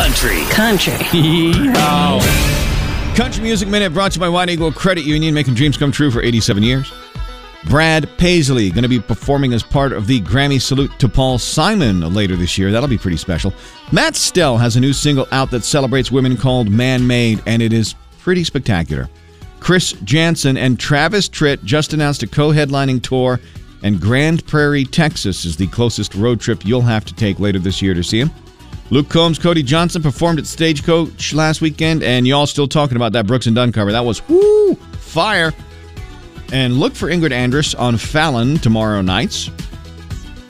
country. Country. oh. Country Music Minute brought to you by White Eagle Credit Union, making dreams come true for 87 years. Brad Paisley going to be performing as part of the Grammy Salute to Paul Simon later this year. That'll be pretty special. Matt Stell has a new single out that celebrates women called Man Made, and it is pretty spectacular. Chris Janson and Travis Tritt just announced a co headlining tour, and Grand Prairie, Texas is the closest road trip you'll have to take later this year to see him. Luke Combs, Cody Johnson performed at Stagecoach last weekend, and y'all still talking about that Brooks and Dunn cover. That was whoo fire. And look for Ingrid Andress on Fallon tomorrow nights.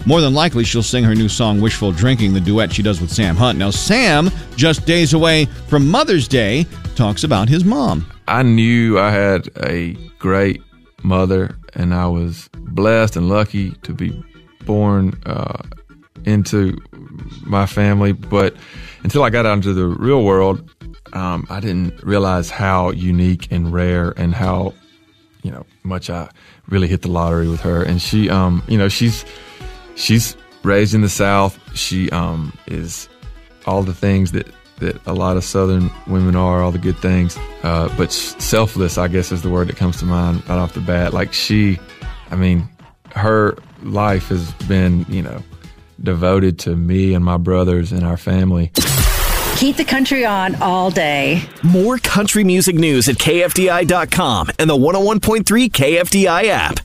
More than likely, she'll sing her new song "Wishful Drinking," the duet she does with Sam Hunt. Now, Sam, just days away from Mother's Day, talks about his mom. I knew I had a great mother, and I was blessed and lucky to be born uh, into my family. But until I got out into the real world, um, I didn't realize how unique and rare and how you know much I really hit the lottery with her. And she, um, you know, she's she's raised in the South. She um, is all the things that that a lot of Southern women are, all the good things. Uh, but selfless, I guess, is the word that comes to mind right off the bat. Like she, I mean, her life has been, you know, devoted to me and my brothers and our family. Keep the country on all day. More country music news at KFDI.com and the 101.3 KFDI app.